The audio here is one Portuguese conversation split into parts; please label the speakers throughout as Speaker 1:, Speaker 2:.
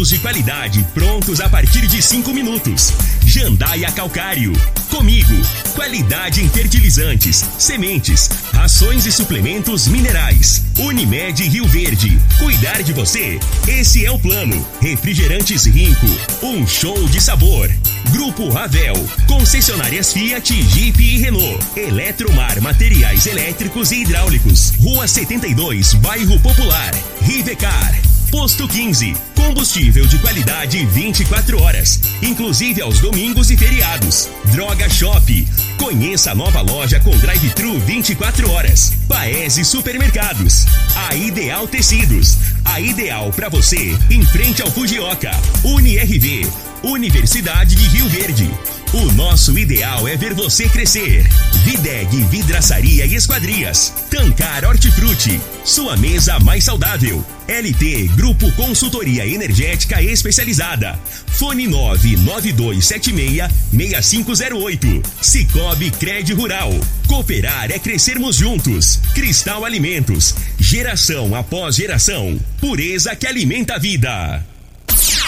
Speaker 1: De qualidade prontos a partir de cinco minutos. Jandaia Calcário. Comigo. Qualidade em fertilizantes, sementes, rações e suplementos minerais. Unimed Rio Verde. Cuidar de você? Esse é o plano. Refrigerantes Rinco. Um show de sabor. Grupo Ravel. Concessionárias Fiat, Jeep e Renault. Eletromar Materiais Elétricos e Hidráulicos. Rua 72, Bairro Popular. Rivecar. Posto 15. Combustível de qualidade 24 horas, inclusive aos domingos e feriados. Droga Shop. Conheça a nova loja com drive-thru 24 horas. Paese Supermercados. A Ideal Tecidos. A ideal para você em frente ao Fujioka. UniRV. Universidade de Rio Verde. O nosso ideal é ver você crescer. Videg Vidraçaria e Esquadrias. Tancar Hortifruti. Sua mesa mais saudável. LT Grupo Consultoria Energética Especializada. Fone 99276-6508. Cicobi Cred Rural. Cooperar é crescermos juntos. Cristal Alimentos. Geração após geração. Pureza que alimenta a vida.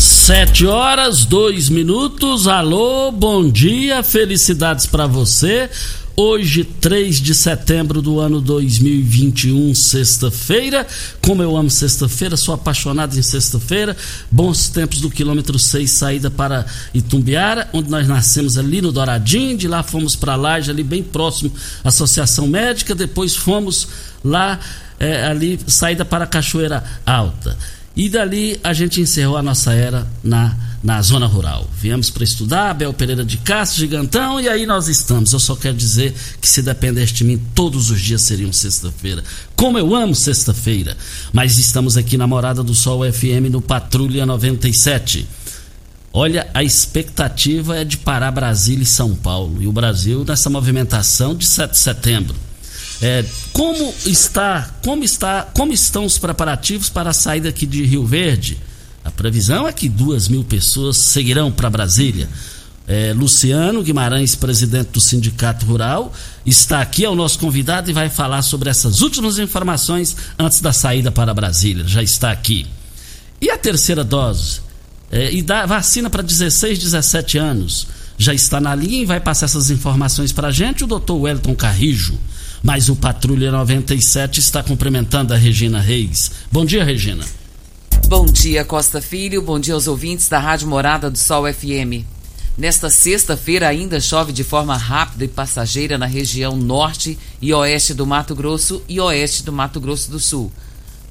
Speaker 2: Sete horas, dois minutos. Alô, bom dia, felicidades para você. Hoje, 3 de setembro do ano 2021, sexta-feira. Como eu amo sexta-feira, sou apaixonado em sexta-feira. Bons tempos do quilômetro 6, saída para Itumbiara, onde nós nascemos ali no Douradinho. De lá fomos para Laje, ali bem próximo à Associação Médica. Depois fomos lá, é, ali, saída para Cachoeira Alta. E dali a gente encerrou a nossa era na, na zona rural. Viemos para estudar, Abel Pereira de Castro, Gigantão, e aí nós estamos. Eu só quero dizer que se dependesse de mim, todos os dias seriam sexta-feira. Como eu amo sexta-feira. Mas estamos aqui na Morada do Sol FM no Patrulha 97. Olha, a expectativa é de parar Brasília e São Paulo. E o Brasil nessa movimentação de 7 de setembro. É, como está, como está, como estão os preparativos para a saída aqui de Rio Verde? A previsão é que duas mil pessoas seguirão para Brasília. É, Luciano Guimarães, presidente do Sindicato Rural, está aqui, é o nosso convidado e vai falar sobre essas últimas informações antes da saída para Brasília. Já está aqui. E a terceira dose? É, e da vacina para 16, 17 anos? Já está na linha e vai passar essas informações para a gente o doutor Wellington Carrijo mas o Patrulha 97 está cumprimentando a Regina Reis. Bom dia, Regina.
Speaker 3: Bom dia, Costa Filho. Bom dia aos ouvintes da Rádio Morada do Sol FM. Nesta sexta-feira ainda chove de forma rápida e passageira na região norte e oeste do Mato Grosso e oeste do Mato Grosso do Sul.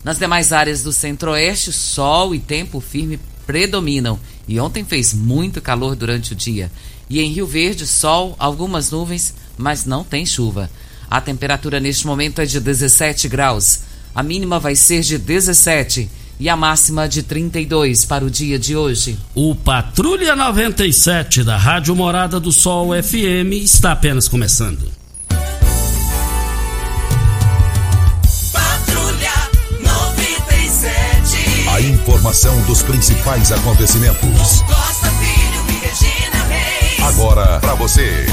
Speaker 3: Nas demais áreas do centro-oeste, sol e tempo firme predominam. E ontem fez muito calor durante o dia. E em Rio Verde, sol, algumas nuvens, mas não tem chuva. A temperatura neste momento é de 17 graus. A mínima vai ser de 17 e a máxima de 32 para o dia de hoje.
Speaker 2: O Patrulha 97 da Rádio Morada do Sol FM está apenas começando.
Speaker 4: Patrulha 97.
Speaker 5: A informação dos principais acontecimentos.
Speaker 4: Costa Filho e Regina Reis.
Speaker 5: Agora para você.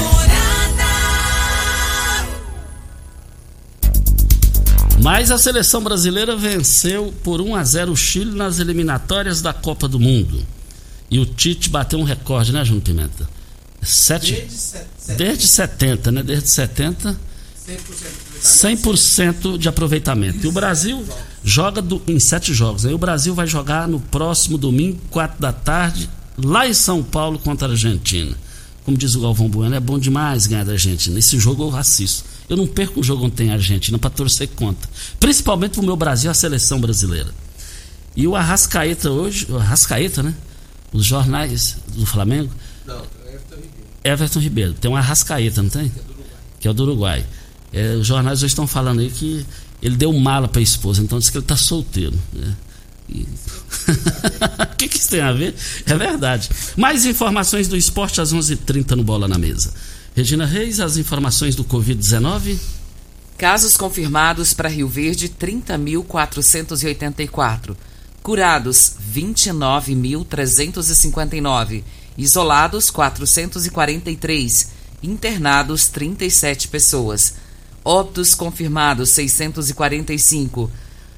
Speaker 2: Mas a seleção brasileira venceu por 1 a 0 o Chile nas eliminatórias da Copa do Mundo. E o Tite bateu um recorde, né, Júnior Pimenta? Sete, desde, set, desde 70, né? Desde 70. 100% de aproveitamento. E o Brasil joga do, em sete jogos. Aí o Brasil vai jogar no próximo domingo, 4 da tarde, lá em São Paulo contra a Argentina. Como diz o Galvão Bueno, é bom demais ganhar da Argentina. Esse jogo eu assisto. Eu não perco um jogo onde tem Argentina para torcer contra. Principalmente pro meu Brasil, a seleção brasileira. E o Arrascaeta hoje, o Arrascaeta, né? Os jornais do Flamengo. Não, é Everton Ribeiro. Everton Ribeiro. Tem um Arrascaeta, não tem? Que é do Uruguai. É, os jornais hoje estão falando aí que ele deu mala para a esposa, então diz que ele está solteiro. Né? O que, que isso tem a ver? É verdade. Mais informações do esporte às 11:30 h 30 no Bola na Mesa. Regina Reis, as informações do Covid-19.
Speaker 3: Casos confirmados para Rio Verde, 30.484. Curados, 29.359. Isolados, 443. Internados, 37 pessoas. Óbitos confirmados, 645.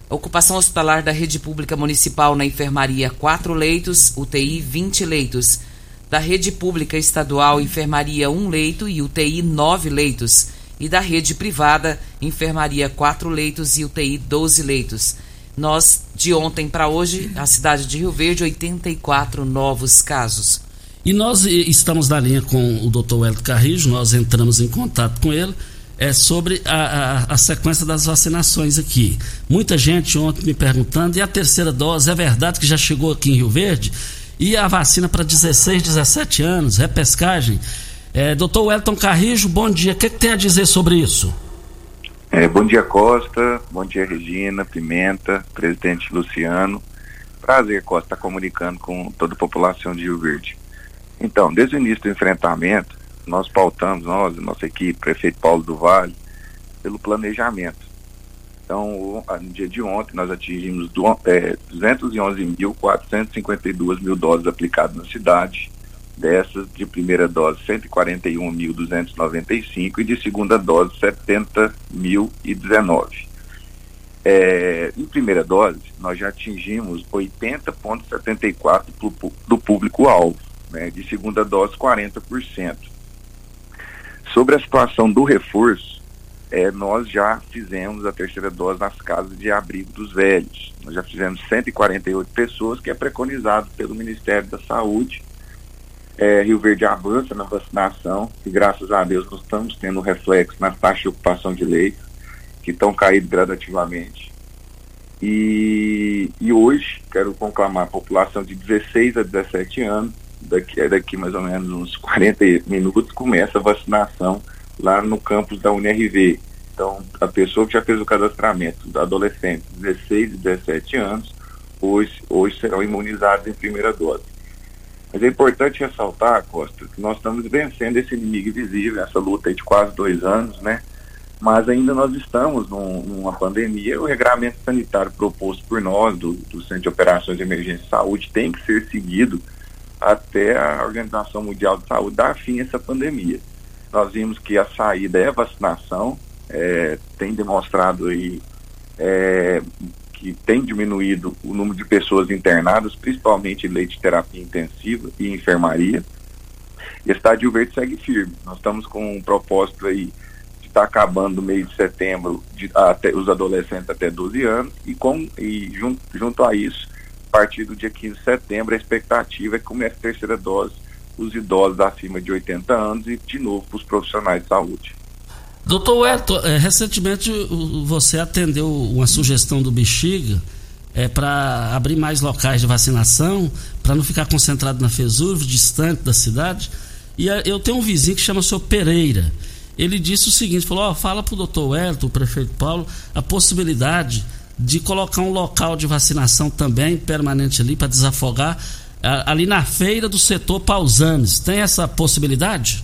Speaker 3: Ocupação hospitalar da rede pública municipal na enfermaria, 4 leitos, UTI, 20 leitos. Da rede pública estadual, enfermaria, 1 leito e UTI, 9 leitos. E da rede privada, enfermaria, 4 leitos e UTI, 12 leitos. Nós, de ontem para hoje, a cidade de Rio Verde, 84 novos casos.
Speaker 2: E nós estamos na linha com o Dr. Hélio Carrijo, nós entramos em contato com ele é, sobre a, a, a, sequência das vacinações aqui. Muita gente ontem me perguntando, e a terceira dose, é verdade que já chegou aqui em Rio Verde? E a vacina para 16, 17 anos, repescagem? É, doutor Wellington Carrijo, bom dia. O que, que, tem a dizer sobre isso?
Speaker 6: É, bom dia, Costa. Bom dia, Regina, Pimenta, presidente Luciano. Prazer, Costa, estar comunicando com toda a população de Rio Verde. Então, desde o início do enfrentamento, nós pautamos, nós, nossa equipe, prefeito Paulo do Vale, pelo planejamento. Então, no dia de ontem, nós atingimos é, 211.452 mil doses aplicadas na cidade. Dessas, de primeira dose, 141.295 e de segunda dose, 70.019. É, em primeira dose, nós já atingimos 80,74% do público-alvo, né, de segunda dose, 40%. Sobre a situação do reforço, é, nós já fizemos a terceira dose nas casas de abrigo dos velhos. Nós já fizemos 148 pessoas, que é preconizado pelo Ministério da Saúde. É, Rio Verde avança na vacinação e graças a Deus nós estamos tendo reflexo nas taxas de ocupação de leitos, que estão caindo gradativamente. E, e hoje quero conclamar a população de 16 a 17 anos daqui, daqui mais ou menos uns 40 minutos, começa a vacinação lá no campus da UNRV. Então, a pessoa que já fez o cadastramento, adolescentes 16 e 17 anos, hoje, hoje serão imunizados em primeira dose. Mas é importante ressaltar, Costa, que nós estamos vencendo esse inimigo invisível, essa luta de quase dois anos, né? Mas ainda nós estamos num, numa pandemia, o regramento sanitário proposto por nós, do, do Centro de Operações de Emergência e Saúde, tem que ser seguido até a Organização Mundial de Saúde dar fim a essa pandemia. Nós vimos que a saída é vacinação, é, tem demonstrado aí é, que tem diminuído o número de pessoas internadas, principalmente em leite de terapia intensiva e enfermaria. E a Estádio Verde segue firme. Nós estamos com um propósito aí de estar tá acabando no mês de setembro de, até os adolescentes até 12 anos e, com, e junto, junto a isso a partir do dia 15 de setembro, a expectativa é que comece a terceira dose os idosos acima de 80 anos e, de novo, para os profissionais de saúde.
Speaker 2: Doutor Elton, é, recentemente você atendeu uma sugestão do Bexiga é, para abrir mais locais de vacinação, para não ficar concentrado na FESURV, distante da cidade. E é, eu tenho um vizinho que chama o senhor Pereira. Ele disse o seguinte: falou, oh, fala para o doutor Elton, o prefeito Paulo, a possibilidade de colocar um local de vacinação também permanente ali para desafogar ali na feira do setor Pausanes. Tem essa possibilidade?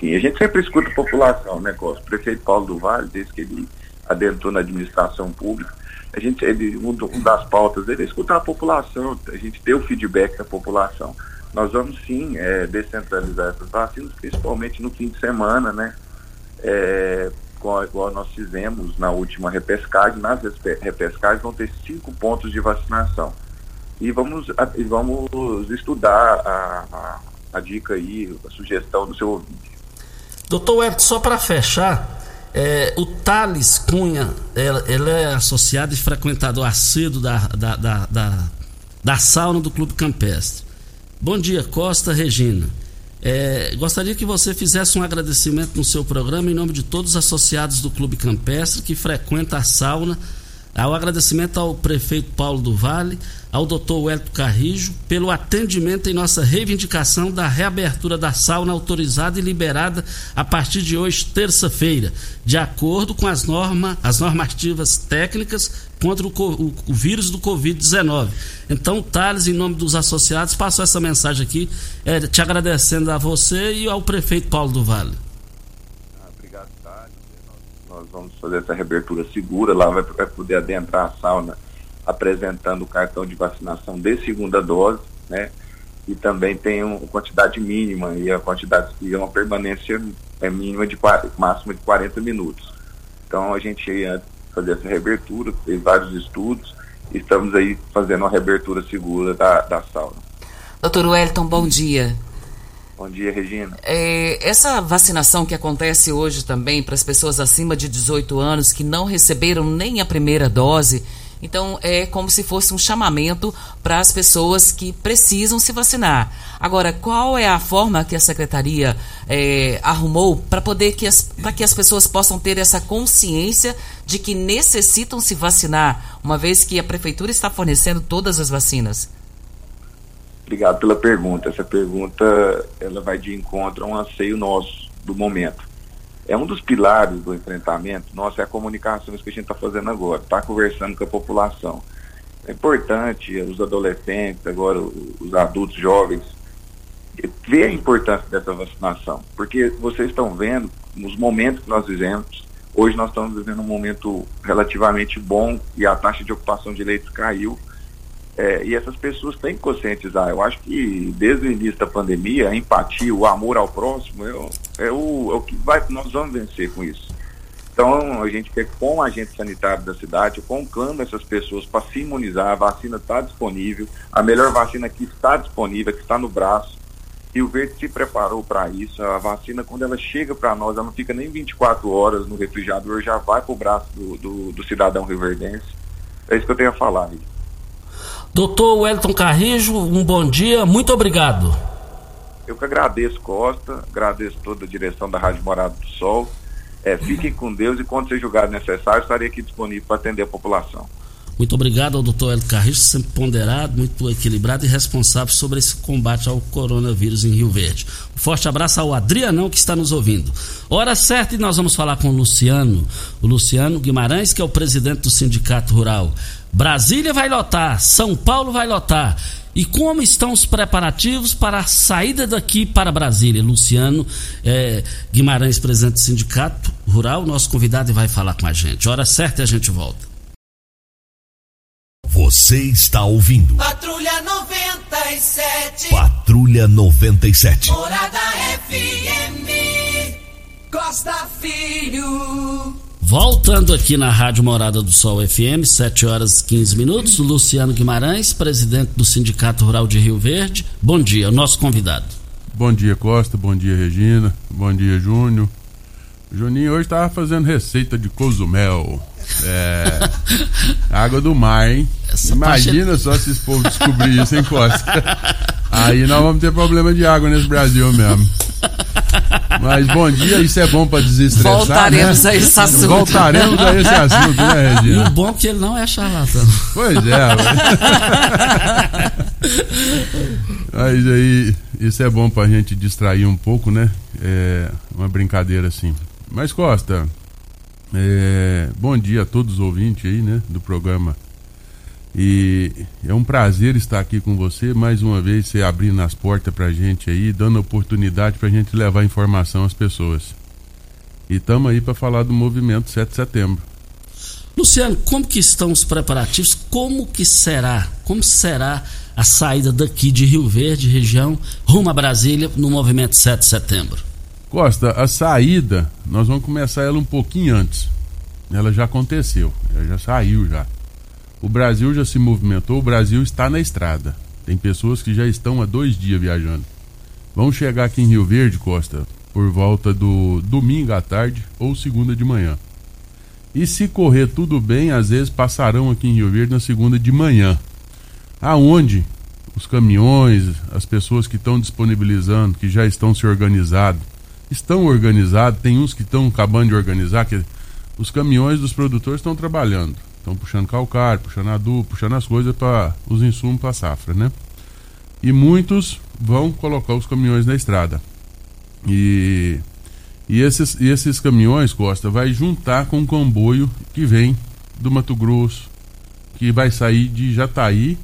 Speaker 6: Sim, a gente sempre escuta a população, né, O prefeito Paulo do Vale, desde que ele adentrou na administração pública, a gente, ele, um, das pautas dele é escutar a população, a gente ter o feedback da população. Nós vamos sim é, descentralizar essas vacinas, principalmente no fim de semana, né? É, igual nós fizemos na última repescagem, nas repescagens vão ter cinco pontos de vacinação. E vamos, e vamos estudar a, a, a dica aí, a sugestão do seu ouvinte.
Speaker 2: Doutor Edson, só para fechar, é, o Thales Cunha, ele é associado e frequentador assíduo da, da, da, da, da sauna do Clube Campestre. Bom dia, Costa Regina. É, gostaria que você fizesse um agradecimento no seu programa em nome de todos os associados do Clube Campestre que frequenta a sauna Ao agradecimento ao prefeito Paulo do Vale, ao doutor Wellington Carrijo, pelo atendimento em nossa reivindicação da reabertura da sauna autorizada e liberada a partir de hoje, terça-feira, de acordo com as, norma, as normativas técnicas contra o, o, o vírus do Covid-19. Então, Thales, em nome dos associados, passou essa mensagem aqui, é, te agradecendo a você e ao prefeito Paulo do Vale.
Speaker 6: Ah, obrigado, Thales. Nós, nós, vamos fazer essa reabertura segura, lá vai, vai poder adentrar a sauna apresentando o cartão de vacinação de segunda dose, né? E também tem uma quantidade mínima e a quantidade e uma permanência é mínima de máxima de 40 minutos. Então a gente ia fazer essa reabertura, fez vários estudos e estamos aí fazendo uma reabertura segura da, da sauna.
Speaker 3: Doutor Wellington, bom dia.
Speaker 6: Bom dia, Regina.
Speaker 3: É, essa vacinação que acontece hoje também para as pessoas acima de 18 anos que não receberam nem a primeira dose, então, é como se fosse um chamamento para as pessoas que precisam se vacinar. Agora, qual é a forma que a secretaria é, arrumou para poder que as, para que as pessoas possam ter essa consciência de que necessitam se vacinar, uma vez que a prefeitura está fornecendo todas as vacinas?
Speaker 6: Obrigado pela pergunta. Essa pergunta ela vai de encontro a um anseio nosso do momento é um dos pilares do enfrentamento nosso é a comunicação, isso que a gente está fazendo agora, está conversando com a população. É importante os adolescentes, agora os adultos jovens, ver a importância dessa vacinação, porque vocês estão vendo nos momentos que nós vivemos, hoje nós estamos vivendo um momento relativamente bom e a taxa de ocupação de leitos caiu, é, e essas pessoas têm que conscientizar. Eu acho que desde o início da pandemia, a empatia, o amor ao próximo é, é, o, é o que vai, nós vamos vencer com isso. Então, a gente quer, com o agente sanitário da cidade, conclama essas pessoas para se imunizar. A vacina está disponível, a melhor vacina que está disponível, que está no braço. E o Verde se preparou para isso. A vacina, quando ela chega para nós, ela não fica nem 24 horas no refrigerador, já vai para o braço do, do, do cidadão riverdense. É isso que eu tenho a falar, Rio.
Speaker 2: Doutor Wellington Carrijo, um bom dia, muito obrigado.
Speaker 6: Eu que agradeço, Costa, agradeço toda a direção da Rádio Morado do Sol. É, fiquem com Deus e quando seja julgado necessário, estarei aqui disponível para atender a população.
Speaker 2: Muito obrigado ao doutor Hélio Carrijo, sempre ponderado, muito equilibrado e responsável sobre esse combate ao coronavírus em Rio Verde. Um forte abraço ao Adrianão que está nos ouvindo. Hora certa e nós vamos falar com o Luciano, o Luciano Guimarães, que é o presidente do Sindicato Rural. Brasília vai lotar, São Paulo vai lotar. E como estão os preparativos para a saída daqui para Brasília? Luciano é, Guimarães, presidente do Sindicato Rural, nosso convidado e vai falar com a gente. Hora certa e a gente volta.
Speaker 1: Você está ouvindo.
Speaker 4: Patrulha 97.
Speaker 1: Patrulha 97.
Speaker 4: Morada FM. Costa Filho.
Speaker 2: Voltando aqui na Rádio Morada do Sol FM, 7 horas e 15 minutos, Luciano Guimarães, presidente do Sindicato Rural de Rio Verde. Bom dia, nosso convidado.
Speaker 7: Bom dia, Costa. Bom dia, Regina. Bom dia, Júnior. Juninho hoje tava fazendo receita de cozumel. É. água do mar, hein? Essa Imagina parte... só se esse povo descobrir isso, hein, Costa? Aí nós vamos ter problema de água nesse Brasil mesmo. Mas bom dia, isso é bom para desestressar.
Speaker 3: Voltaremos
Speaker 7: né?
Speaker 3: a esse assunto.
Speaker 7: Voltaremos a esse assunto, né, Regina?
Speaker 2: E o bom é que ele não é charlatão.
Speaker 7: Pois é. Mas aí, isso é bom pra gente distrair um pouco, né? É uma brincadeira assim. Mas Costa, é, bom dia a todos os ouvintes aí, né, do programa. E é um prazer estar aqui com você mais uma vez, você abrindo as portas pra gente aí, dando oportunidade pra gente levar informação às pessoas. E estamos aí para falar do movimento 7 de setembro.
Speaker 2: Luciano, como que estão os preparativos? Como que será? Como será a saída daqui de Rio Verde, região, rumo a Brasília, no movimento 7 de setembro?
Speaker 7: Costa, a saída, nós vamos começar ela um pouquinho antes. Ela já aconteceu, ela já saiu já. O Brasil já se movimentou, o Brasil está na estrada. Tem pessoas que já estão há dois dias viajando. Vão chegar aqui em Rio Verde, Costa, por volta do domingo à tarde ou segunda de manhã. E se correr tudo bem, às vezes passarão aqui em Rio Verde na segunda de manhã. Aonde os caminhões, as pessoas que estão disponibilizando, que já estão se organizando, estão organizados, tem uns que estão acabando de organizar, que os caminhões dos produtores estão trabalhando. Estão puxando calcário, puxando adubo, puxando as coisas para os insumos para a safra, né? E muitos vão colocar os caminhões na estrada. E, e, esses, e esses caminhões, Costa, vai juntar com o comboio que vem do Mato Grosso, que vai sair de Jataí,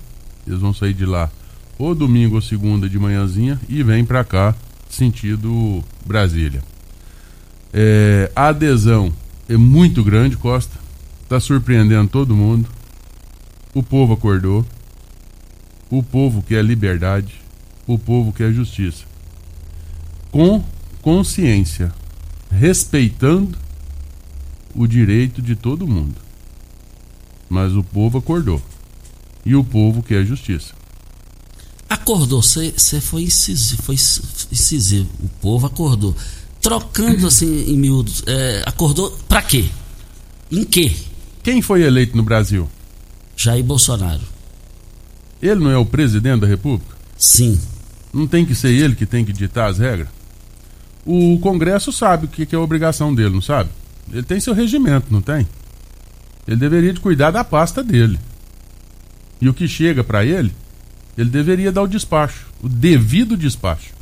Speaker 7: eles vão sair de lá ou domingo ou segunda de manhãzinha e vem para cá, sentido Brasília. É, a adesão é muito grande, Costa. Está surpreendendo todo mundo. O povo acordou. O povo quer liberdade. O povo quer justiça. Com consciência, respeitando o direito de todo mundo. Mas o povo acordou. E o povo quer justiça.
Speaker 2: Acordou, você foi incisivo, foi incisivo. O povo acordou. Trocando assim em miúdos, é, acordou para quê? Em quê?
Speaker 7: Quem foi eleito no Brasil?
Speaker 2: Jair Bolsonaro.
Speaker 7: Ele não é o presidente da República?
Speaker 2: Sim.
Speaker 7: Não tem que ser ele que tem que ditar as regras? O Congresso sabe o que é a obrigação dele, não sabe? Ele tem seu regimento, não tem? Ele deveria de cuidar da pasta dele. E o que chega para ele, ele deveria dar o despacho, o devido despacho.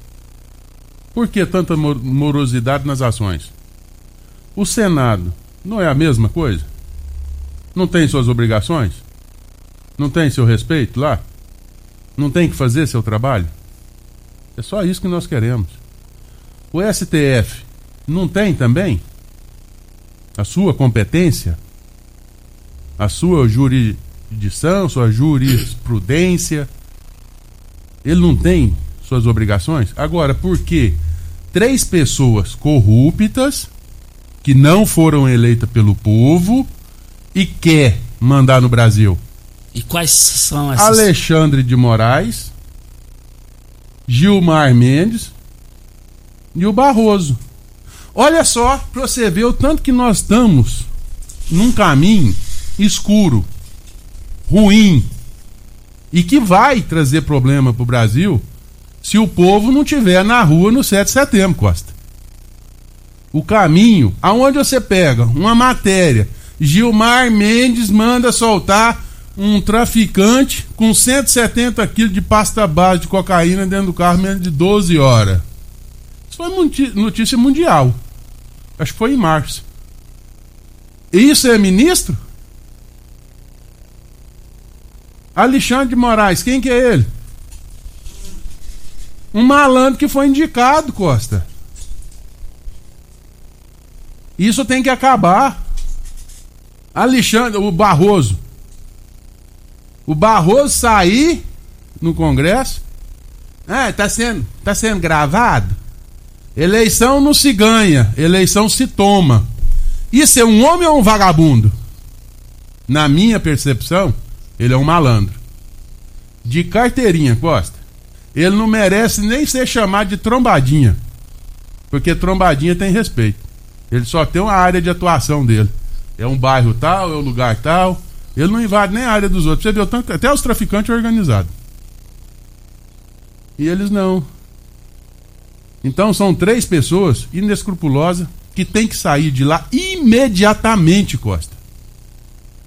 Speaker 7: Por que tanta morosidade nas ações? O Senado não é a mesma coisa? Não tem suas obrigações? Não tem seu respeito lá? Não tem que fazer seu trabalho? É só isso que nós queremos. O STF não tem também a sua competência, a sua jurisdição, sua jurisprudência. Ele não tem suas obrigações? Agora, por que três pessoas corruptas que não foram eleitas pelo povo e quer mandar no Brasil?
Speaker 2: E quais são essas?
Speaker 7: Alexandre de Moraes, Gilmar Mendes e o Barroso. Olha só, para você ver o tanto que nós estamos num caminho escuro, ruim e que vai trazer problema para o Brasil se o povo não tiver na rua no 7 de setembro, Costa. O caminho, aonde você pega uma matéria Gilmar Mendes manda soltar um traficante com 170 quilos de pasta base de cocaína dentro do carro menos de 12 horas. Isso foi notícia mundial. Acho que foi em março. Isso é ministro? Alexandre de Moraes, quem que é ele? Um malandro que foi indicado, Costa. Isso tem que acabar. Alexandre, o Barroso. O Barroso sair no Congresso. É, tá sendo, tá sendo gravado. Eleição não se ganha, eleição se toma. Isso é um homem ou um vagabundo? Na minha percepção, ele é um malandro. De carteirinha, Costa. Ele não merece nem ser chamado de trombadinha. Porque trombadinha tem respeito. Ele só tem uma área de atuação dele é um bairro tal, é um lugar tal. Ele não invade nem a área dos outros. Você viu tanto, até os traficantes organizados. E eles não. Então são três pessoas inescrupulosas que tem que sair de lá imediatamente, Costa.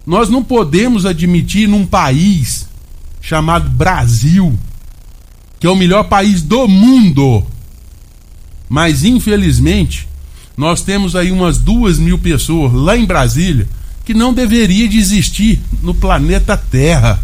Speaker 7: Nós não podemos admitir num país chamado Brasil, que é o melhor país do mundo, mas infelizmente nós temos aí umas duas mil pessoas lá em Brasília que não deveria de existir no planeta Terra.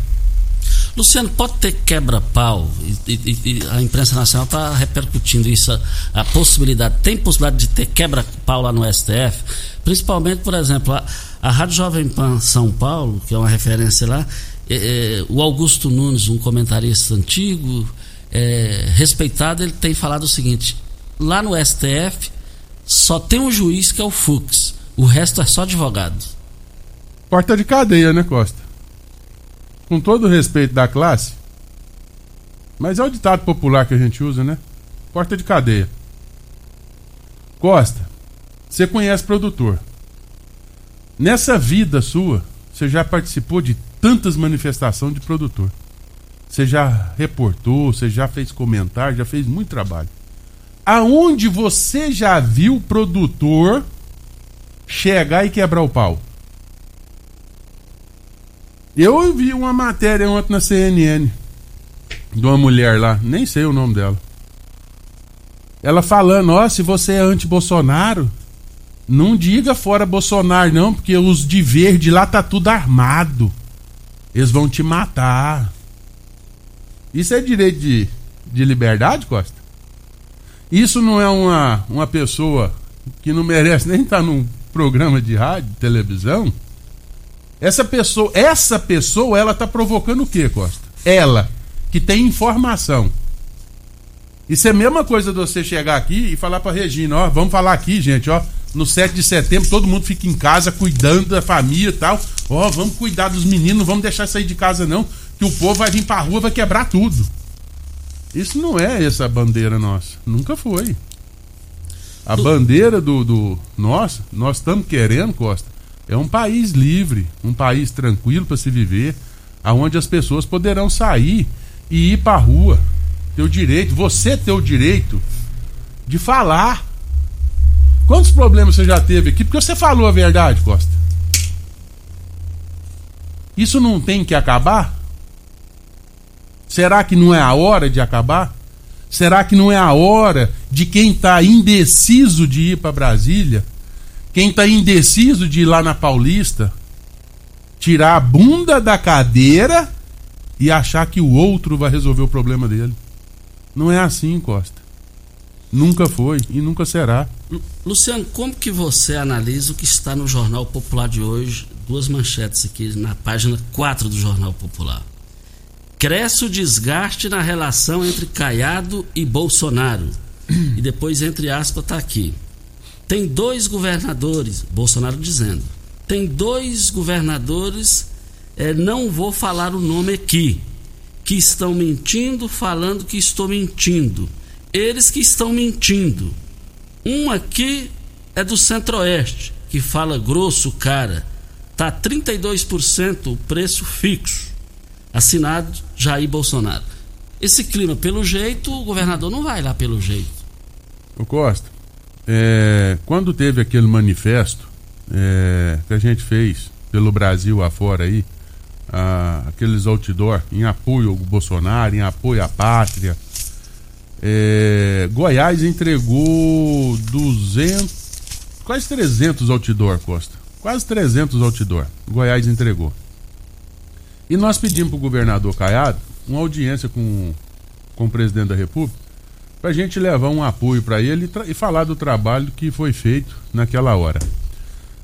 Speaker 2: Luciano, pode ter quebra-pau e, e, e, a imprensa nacional está repercutindo isso, a, a, possibilidade, tem possibilidade de ter quebra-pau lá no STF, principalmente, por exemplo, a, a Rádio Jovem Pan São Paulo, que é uma referência lá, é, é, o Augusto Nunes, um comentarista antigo, é, respeitado, ele tem falado o seguinte: lá no STF só tem um juiz que é o Fux. O resto é só advogado.
Speaker 7: Porta de cadeia, né, Costa? Com todo o respeito da classe. Mas é o ditado popular que a gente usa, né? Porta de cadeia. Costa, você conhece produtor. Nessa vida sua, você já participou de tantas manifestações de produtor. Você já reportou, você já fez comentário, já fez muito trabalho aonde você já viu produtor chegar e quebrar o pau? Eu vi uma matéria ontem na CNN de uma mulher lá, nem sei o nome dela. Ela falando, ó, se você é anti-Bolsonaro, não diga fora Bolsonaro não, porque os de verde lá tá tudo armado. Eles vão te matar. Isso é direito de, de liberdade, Costa? Isso não é uma, uma pessoa que não merece nem estar num programa de rádio, televisão? Essa pessoa, essa pessoa, ela tá provocando o quê, Costa? Ela, que tem informação. Isso é a mesma coisa de você chegar aqui e falar pra Regina, ó, vamos falar aqui, gente, ó, no 7 de setembro todo mundo fica em casa cuidando da família e tal. Ó, vamos cuidar dos meninos, não vamos deixar sair de casa não, que o povo vai vir pra rua, vai quebrar tudo. Isso não é essa bandeira nossa. Nunca foi. A bandeira do, do nossa, nós estamos querendo, Costa, é um país livre, um país tranquilo para se viver, aonde as pessoas poderão sair e ir para rua. Ter o direito, você ter o direito de falar. Quantos problemas você já teve aqui? Porque você falou a verdade, Costa. Isso não tem que acabar? Será que não é a hora de acabar? Será que não é a hora de quem está indeciso de ir para Brasília, quem está indeciso de ir lá na Paulista, tirar a bunda da cadeira e achar que o outro vai resolver o problema dele? Não é assim, Costa. Nunca foi e nunca será.
Speaker 2: Luciano, como que você analisa o que está no Jornal Popular de hoje? Duas manchetes aqui na página 4 do Jornal Popular. Cresce o desgaste na relação entre Caiado e Bolsonaro. E depois, entre aspas, está aqui. Tem dois governadores, Bolsonaro dizendo, tem dois governadores, é, não vou falar o nome aqui, que estão mentindo, falando que estou mentindo. Eles que estão mentindo. Um aqui é do Centro-Oeste, que fala grosso, cara. Tá 32% o preço fixo assinado Jair Bolsonaro. Esse clima, pelo jeito, o governador não vai lá pelo jeito.
Speaker 7: O Costa, é, quando teve aquele manifesto é, que a gente fez pelo Brasil afora aí, a, aqueles outdoor em apoio ao Bolsonaro, em apoio à pátria, é, Goiás entregou 200, quase 300 outdoor, Costa. Quase 300 outdoor. Goiás entregou. E nós pedimos para o governador Caiado uma audiência com, com o presidente da República para a gente levar um apoio para ele e, e, falar do trabalho que foi feito naquela hora.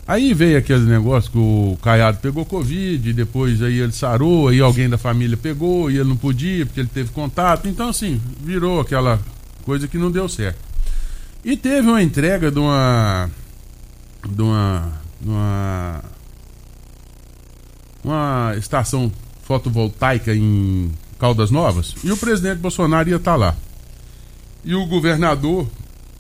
Speaker 7: Aí veio aquele negócio que o Caiado pegou Covid, depois aí ele sarou, aí alguém da família pegou e ele não podia porque ele teve contato. Então, assim, virou aquela coisa que não deu certo. E teve uma entrega de uma. de uma. de uma uma estação fotovoltaica em Caldas Novas e o presidente Bolsonaro ia estar tá lá. E o governador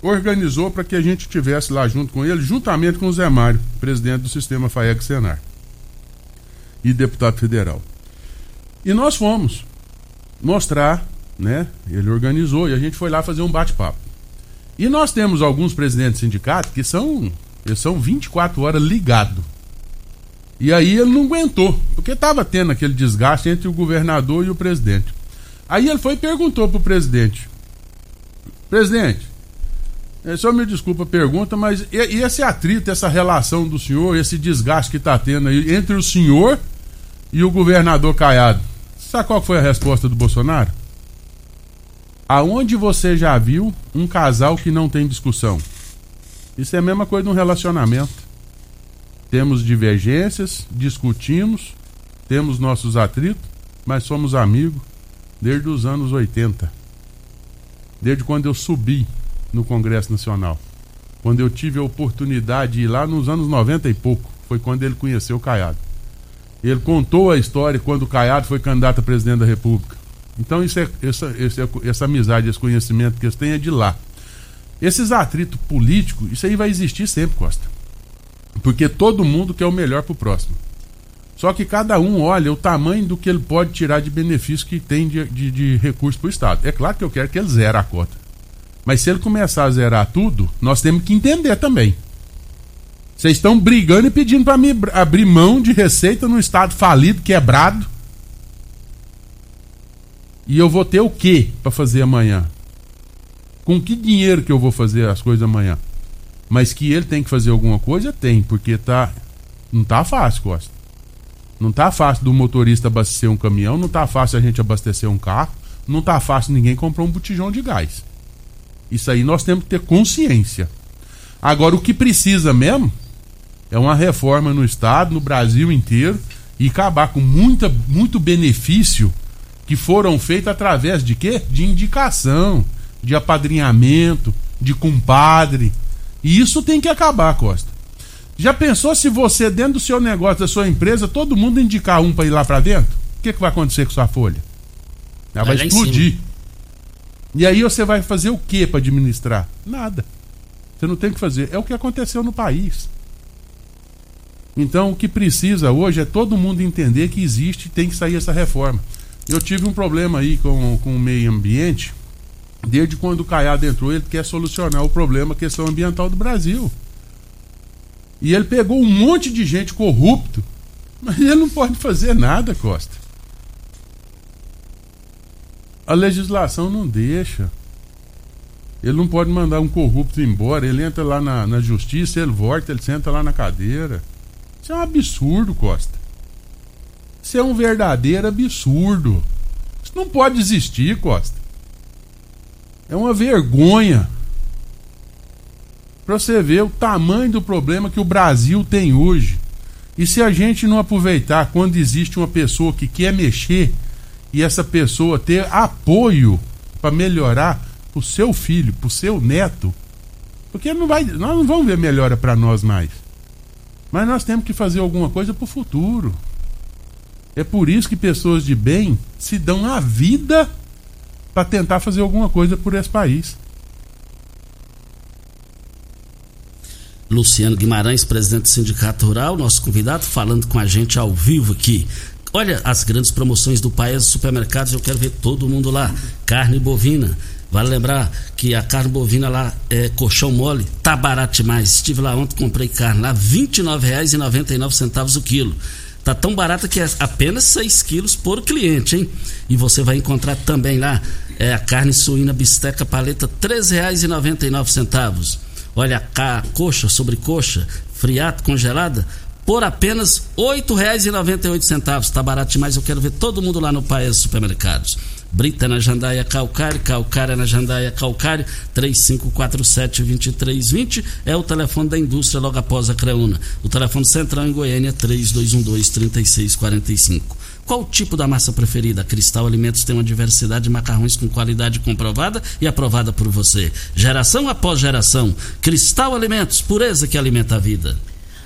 Speaker 7: organizou para que a gente estivesse lá junto com ele, juntamente com o Zé Mário, presidente do sistema FAEG Senar e deputado federal. E nós fomos mostrar, né? Ele organizou e a gente foi lá fazer um bate-papo. E nós temos alguns presidentes de sindicato que são, eles são 24 horas ligados e aí ele não aguentou, porque estava tendo aquele desgaste entre o governador e o presidente. Aí ele foi e perguntou para o presidente: Presidente, é, só me desculpa a pergunta, mas e, e esse atrito, essa relação do senhor, esse desgaste que está tendo aí entre o senhor e o governador Caiado? Sabe qual foi a resposta do Bolsonaro? Aonde você já viu um casal que não tem discussão? Isso é a mesma coisa de um relacionamento. Temos divergências, discutimos, temos nossos atritos, mas somos amigos desde os anos 80. Desde quando eu subi no Congresso Nacional. Quando eu tive a oportunidade de ir lá nos anos 90 e pouco, foi quando ele conheceu o Caiado. Ele contou a história quando o Caiado foi candidato a presidente da República. Então, isso é, essa, essa, essa amizade, esse conhecimento que eles têm é de lá. Esses atritos políticos, isso aí vai existir sempre, Costa. Porque todo mundo quer o melhor para o próximo. Só que cada um olha o tamanho do que ele pode tirar de benefício que tem de, de, de recurso para o Estado. É claro que eu quero que ele zere a cota. Mas se ele começar a zerar tudo, nós temos que entender também. Vocês estão brigando e pedindo para abrir mão de receita num estado falido, quebrado. E eu vou ter o que para fazer amanhã? Com que dinheiro que eu vou fazer as coisas amanhã? Mas que ele tem que fazer alguma coisa, tem, porque tá não tá fácil, Costa. Não tá fácil do motorista abastecer um caminhão, não tá fácil a gente abastecer um carro, não tá fácil ninguém comprar um botijão de gás. Isso aí nós temos que ter consciência. Agora, o que precisa mesmo é uma reforma no Estado, no Brasil inteiro, e acabar com muita, muito benefício que foram feitos através de quê? De indicação, de apadrinhamento, de compadre. E isso tem que acabar, Costa. Já pensou se você, dentro do seu negócio, da sua empresa, todo mundo indicar um para ir lá para dentro? O que, que vai acontecer com sua folha? Ela vai, vai explodir. E aí você vai fazer o que para administrar? Nada. Você não tem que fazer. É o que aconteceu no país. Então o que precisa hoje é todo mundo entender que existe e tem que sair essa reforma. Eu tive um problema aí com, com o meio ambiente. Desde quando o Caiado entrou, ele quer solucionar o problema, a questão ambiental do Brasil. E ele pegou um monte de gente corrupto, mas ele não pode fazer nada, Costa. A legislação não deixa. Ele não pode mandar um corrupto embora. Ele entra lá na, na justiça, ele volta, ele senta lá na cadeira. Isso é um absurdo, Costa. Isso é um verdadeiro absurdo. Isso não pode existir, Costa. É uma vergonha. Para você ver o tamanho do problema que o Brasil tem hoje. E se a gente não aproveitar quando existe uma pessoa que quer mexer e essa pessoa ter apoio para melhorar o seu filho, o seu neto, porque não vai, nós não vamos ver melhora para nós mais. Mas nós temos que fazer alguma coisa para o futuro. É por isso que pessoas de bem se dão a vida para tentar fazer alguma coisa por esse país.
Speaker 2: Luciano Guimarães, presidente do Sindicato Rural, nosso convidado, falando com a gente ao vivo aqui. Olha as grandes promoções do país supermercados, eu quero ver todo mundo lá. Carne bovina. Vale lembrar que a carne bovina lá, é, colchão mole, tá barato demais. Estive lá ontem, comprei carne lá, R$ 29,99 o quilo. Tá tão barata que é apenas 6 quilos por cliente, hein? E você vai encontrar também lá é, a carne suína bisteca paleta, R$ 13,99. Olha a coxa sobre coxa, friato congelada, por apenas R$ 8,98. Está barato demais, eu quero ver todo mundo lá no Paes Supermercados. Brita na Jandaia Calcário, Calcária na Jandaia Calcário, 3547-2320 é o telefone da indústria logo após a Creuna. O telefone central em Goiânia, 3212-3645. Qual o tipo da massa preferida? Cristal Alimentos tem uma diversidade de macarrões com qualidade comprovada e aprovada por você. Geração após geração. Cristal Alimentos, pureza que alimenta a vida.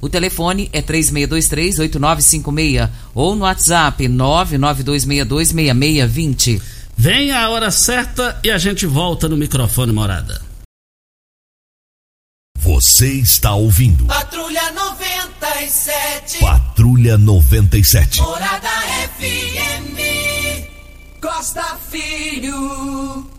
Speaker 3: O telefone é 3623-8956 ou no WhatsApp 992626620.
Speaker 2: Vem a hora certa e a gente volta no microfone morada.
Speaker 1: Você está ouvindo.
Speaker 4: Patrulha 97.
Speaker 1: Patrulha 97.
Speaker 4: Morada FM. Costa Filho.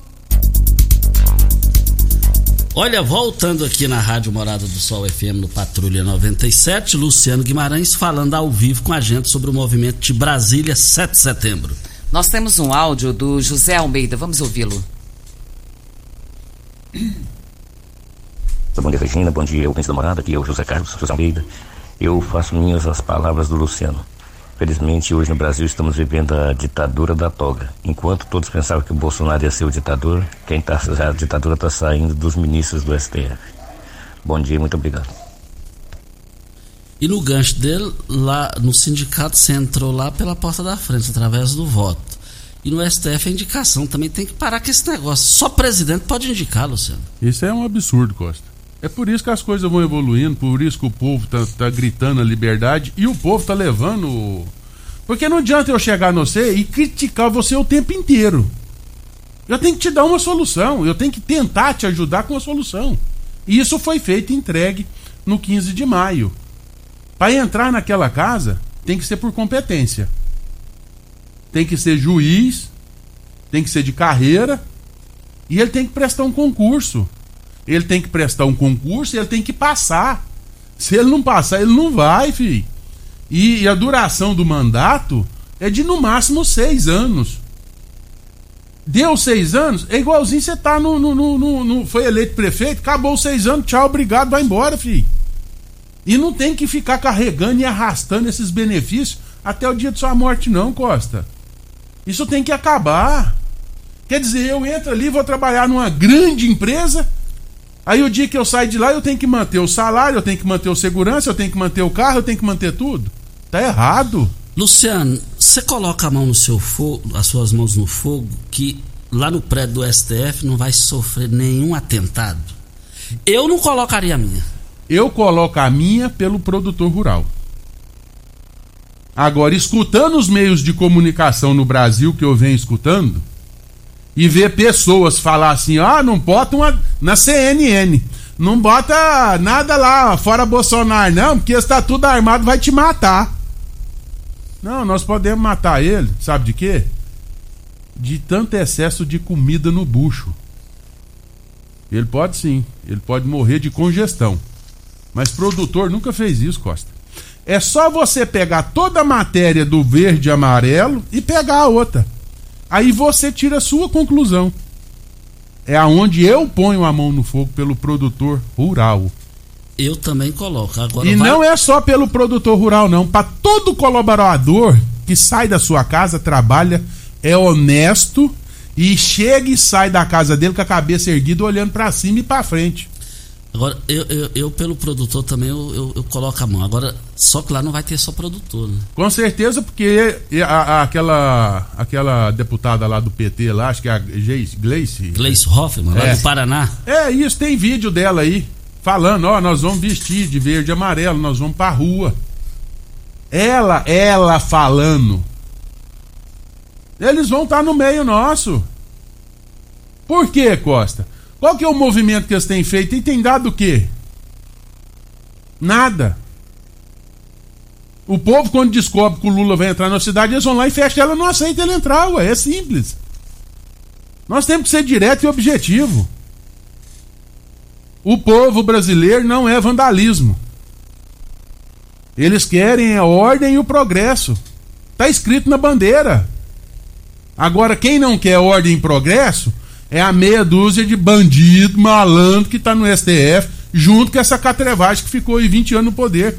Speaker 2: Olha, voltando aqui na Rádio Morada do Sol FM no Patrulha 97, Luciano Guimarães falando ao vivo com a gente sobre o movimento de Brasília 7 de setembro.
Speaker 3: Nós temos um áudio do José Almeida, vamos ouvi-lo.
Speaker 8: Bom dia, Regina, bom dia, ouvintes da morada, aqui é o José Carlos José Almeida. Eu faço minhas as palavras do Luciano. Felizmente, hoje no Brasil estamos vivendo a ditadura da toga. Enquanto todos pensavam que o Bolsonaro ia ser o ditador, quem tá, a ditadura está saindo dos ministros do STF. Bom dia e muito obrigado.
Speaker 2: E no gancho dele, lá no sindicato, você entrou lá pela porta da frente, através do voto. E no STF a indicação também tem que parar com esse negócio. Só presidente pode indicar, Luciano.
Speaker 7: Isso é um absurdo, Costa. É por isso que as coisas vão evoluindo, por isso que o povo tá, tá gritando a liberdade e o povo tá levando Porque não adianta eu chegar no você e criticar você o tempo inteiro. Eu tenho que te dar uma solução, eu tenho que tentar te ajudar com a solução. E isso foi feito e entregue no 15 de maio. Para entrar naquela casa, tem que ser por competência. Tem que ser juiz, tem que ser de carreira, e ele tem que prestar um concurso. Ele tem que prestar um concurso e ele tem que passar. Se ele não passar, ele não vai, filho. E, e a duração do mandato é de no máximo seis anos. Deu seis anos, é igualzinho você tá no, no, no, no, Foi eleito prefeito, acabou seis anos, tchau, obrigado, vai embora, filho. E não tem que ficar carregando e arrastando esses benefícios até o dia de sua morte, não, Costa. Isso tem que acabar. Quer dizer, eu entro ali, vou trabalhar numa grande empresa. Aí o dia que eu saio de lá, eu tenho que manter o salário, eu tenho que manter o segurança, eu tenho que manter o carro, eu tenho que manter tudo. Tá errado.
Speaker 2: Luciano, você coloca a mão no seu fogo, as suas mãos no fogo, que lá no prédio do STF não vai sofrer nenhum atentado. Eu não colocaria a minha.
Speaker 7: Eu coloco a minha pelo produtor rural. Agora, escutando os meios de comunicação no Brasil que eu venho escutando, e ver pessoas falar assim: ah, não bota uma. na CNN. Não bota nada lá fora Bolsonaro, não, porque está tudo armado, vai te matar. Não, nós podemos matar ele, sabe de quê? De tanto excesso de comida no bucho. Ele pode sim, ele pode morrer de congestão. Mas produtor nunca fez isso, Costa. É só você pegar toda a matéria do verde e amarelo e pegar a outra. Aí você tira a sua conclusão. É aonde eu ponho a mão no fogo pelo produtor rural.
Speaker 2: Eu também coloco. Agora
Speaker 7: e vai... não é só pelo produtor rural, não. Para todo colaborador que sai da sua casa, trabalha, é honesto e chega e sai da casa dele com a cabeça erguida, olhando para cima e para frente.
Speaker 2: Agora, eu, eu, eu, pelo produtor também, eu, eu, eu, coloco a mão. Agora, só que lá não vai ter só produtor, né?
Speaker 7: Com certeza, porque a, a, aquela, aquela deputada lá do PT, lá, acho que é a Gleice.
Speaker 2: Gleice Hoffmann, é. lá do Paraná.
Speaker 7: É, isso, tem vídeo dela aí, falando, ó, nós vamos vestir de verde e amarelo, nós vamos pra rua. Ela, ela falando. Eles vão estar tá no meio nosso. Por quê, Costa? Qual que é o movimento que eles têm feito? E tem dado o quê? Nada. O povo, quando descobre que o Lula vai entrar na cidade, eles vão lá e fecham ela, não aceita ele entrar, ué. É simples. Nós temos que ser direto e objetivo. O povo brasileiro não é vandalismo. Eles querem a ordem e o progresso. Está escrito na bandeira. Agora, quem não quer ordem e progresso, é a meia dúzia de bandido, malandro que está no STF, junto com essa catrevagem que ficou aí 20 anos no poder.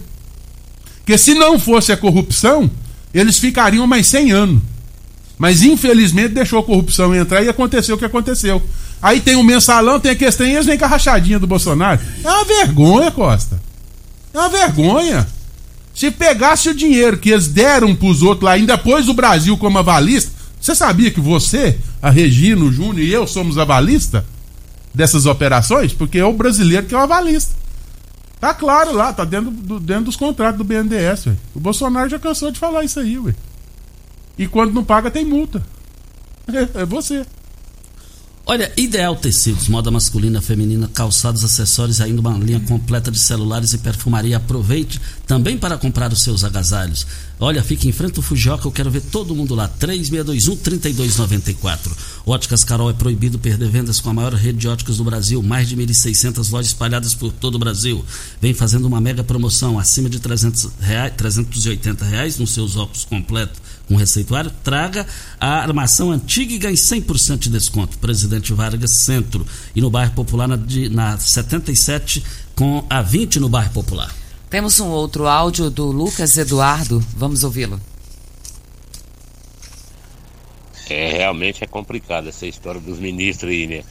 Speaker 7: Porque se não fosse a corrupção, eles ficariam mais 100 anos. Mas infelizmente deixou a corrupção entrar e aconteceu o que aconteceu. Aí tem o mensalão, tem a questão e eles vêm com a rachadinha do Bolsonaro. É uma vergonha, Costa. É uma vergonha. Se pegasse o dinheiro que eles deram para os outros lá, ainda pôs o Brasil como avalista, você sabia que você, a Regina, o Júnior e eu somos avalista dessas operações? Porque é o brasileiro que é o avalista. Tá claro lá, tá dentro, do, dentro dos contratos do BNDES, ué. O Bolsonaro já cansou de falar isso aí, ué. E quando não paga, tem multa. É, é você.
Speaker 2: Olha, Ideal Tecidos, moda masculina, feminina, calçados, acessórios, ainda uma linha completa de celulares e perfumaria. Aproveite também para comprar os seus agasalhos. Olha, fique em frente ao Fujioka, eu quero ver todo mundo lá. 3621-3294. Óticas Carol é proibido perder vendas com a maior rede de óticas do Brasil. Mais de 1.600 lojas espalhadas por todo o Brasil. Vem fazendo uma mega promoção acima de 300 reais, 380 reais nos seus óculos completos com receituário, traga a armação antiga e ganhe 100% de desconto. Presidente Vargas Centro e no bairro Popular na, de, na 77 com a 20 no bairro Popular.
Speaker 3: Temos um outro áudio do Lucas Eduardo. Vamos ouvi-lo.
Speaker 9: É, realmente é complicado essa história dos ministros aí, né?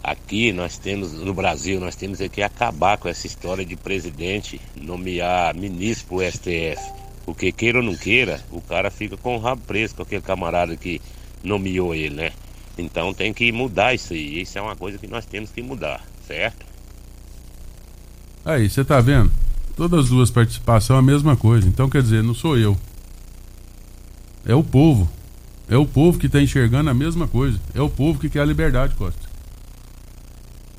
Speaker 9: Aqui nós temos, no Brasil, nós temos que acabar com essa história de presidente nomear ministro para o STF. Porque queira ou não queira, o cara fica com o rabo preso com aquele camarada que nomeou ele, né? Então tem que mudar isso aí. Isso é uma coisa que nós temos que mudar, certo?
Speaker 7: Aí, você tá vendo? Todas as duas participações é a mesma coisa. Então quer dizer, não sou eu. É o povo. É o povo que está enxergando a mesma coisa. É o povo que quer a liberdade, Costa.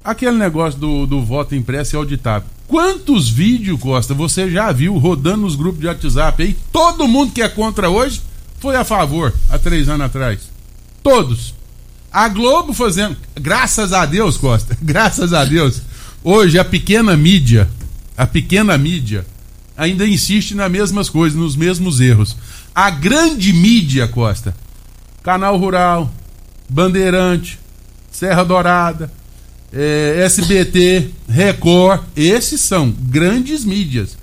Speaker 7: Aquele negócio do, do voto impresso e auditável. Quantos vídeos, Costa, você já viu rodando nos grupos de WhatsApp aí? Todo mundo que é contra hoje foi a favor há três anos atrás. Todos. A Globo fazendo. Graças a Deus, Costa. Graças a Deus. Hoje a pequena mídia, a pequena mídia, ainda insiste nas mesmas coisas, nos mesmos erros. A grande mídia, Costa, Canal Rural, Bandeirante, Serra Dourada, é, SBT, Record, esses são grandes mídias.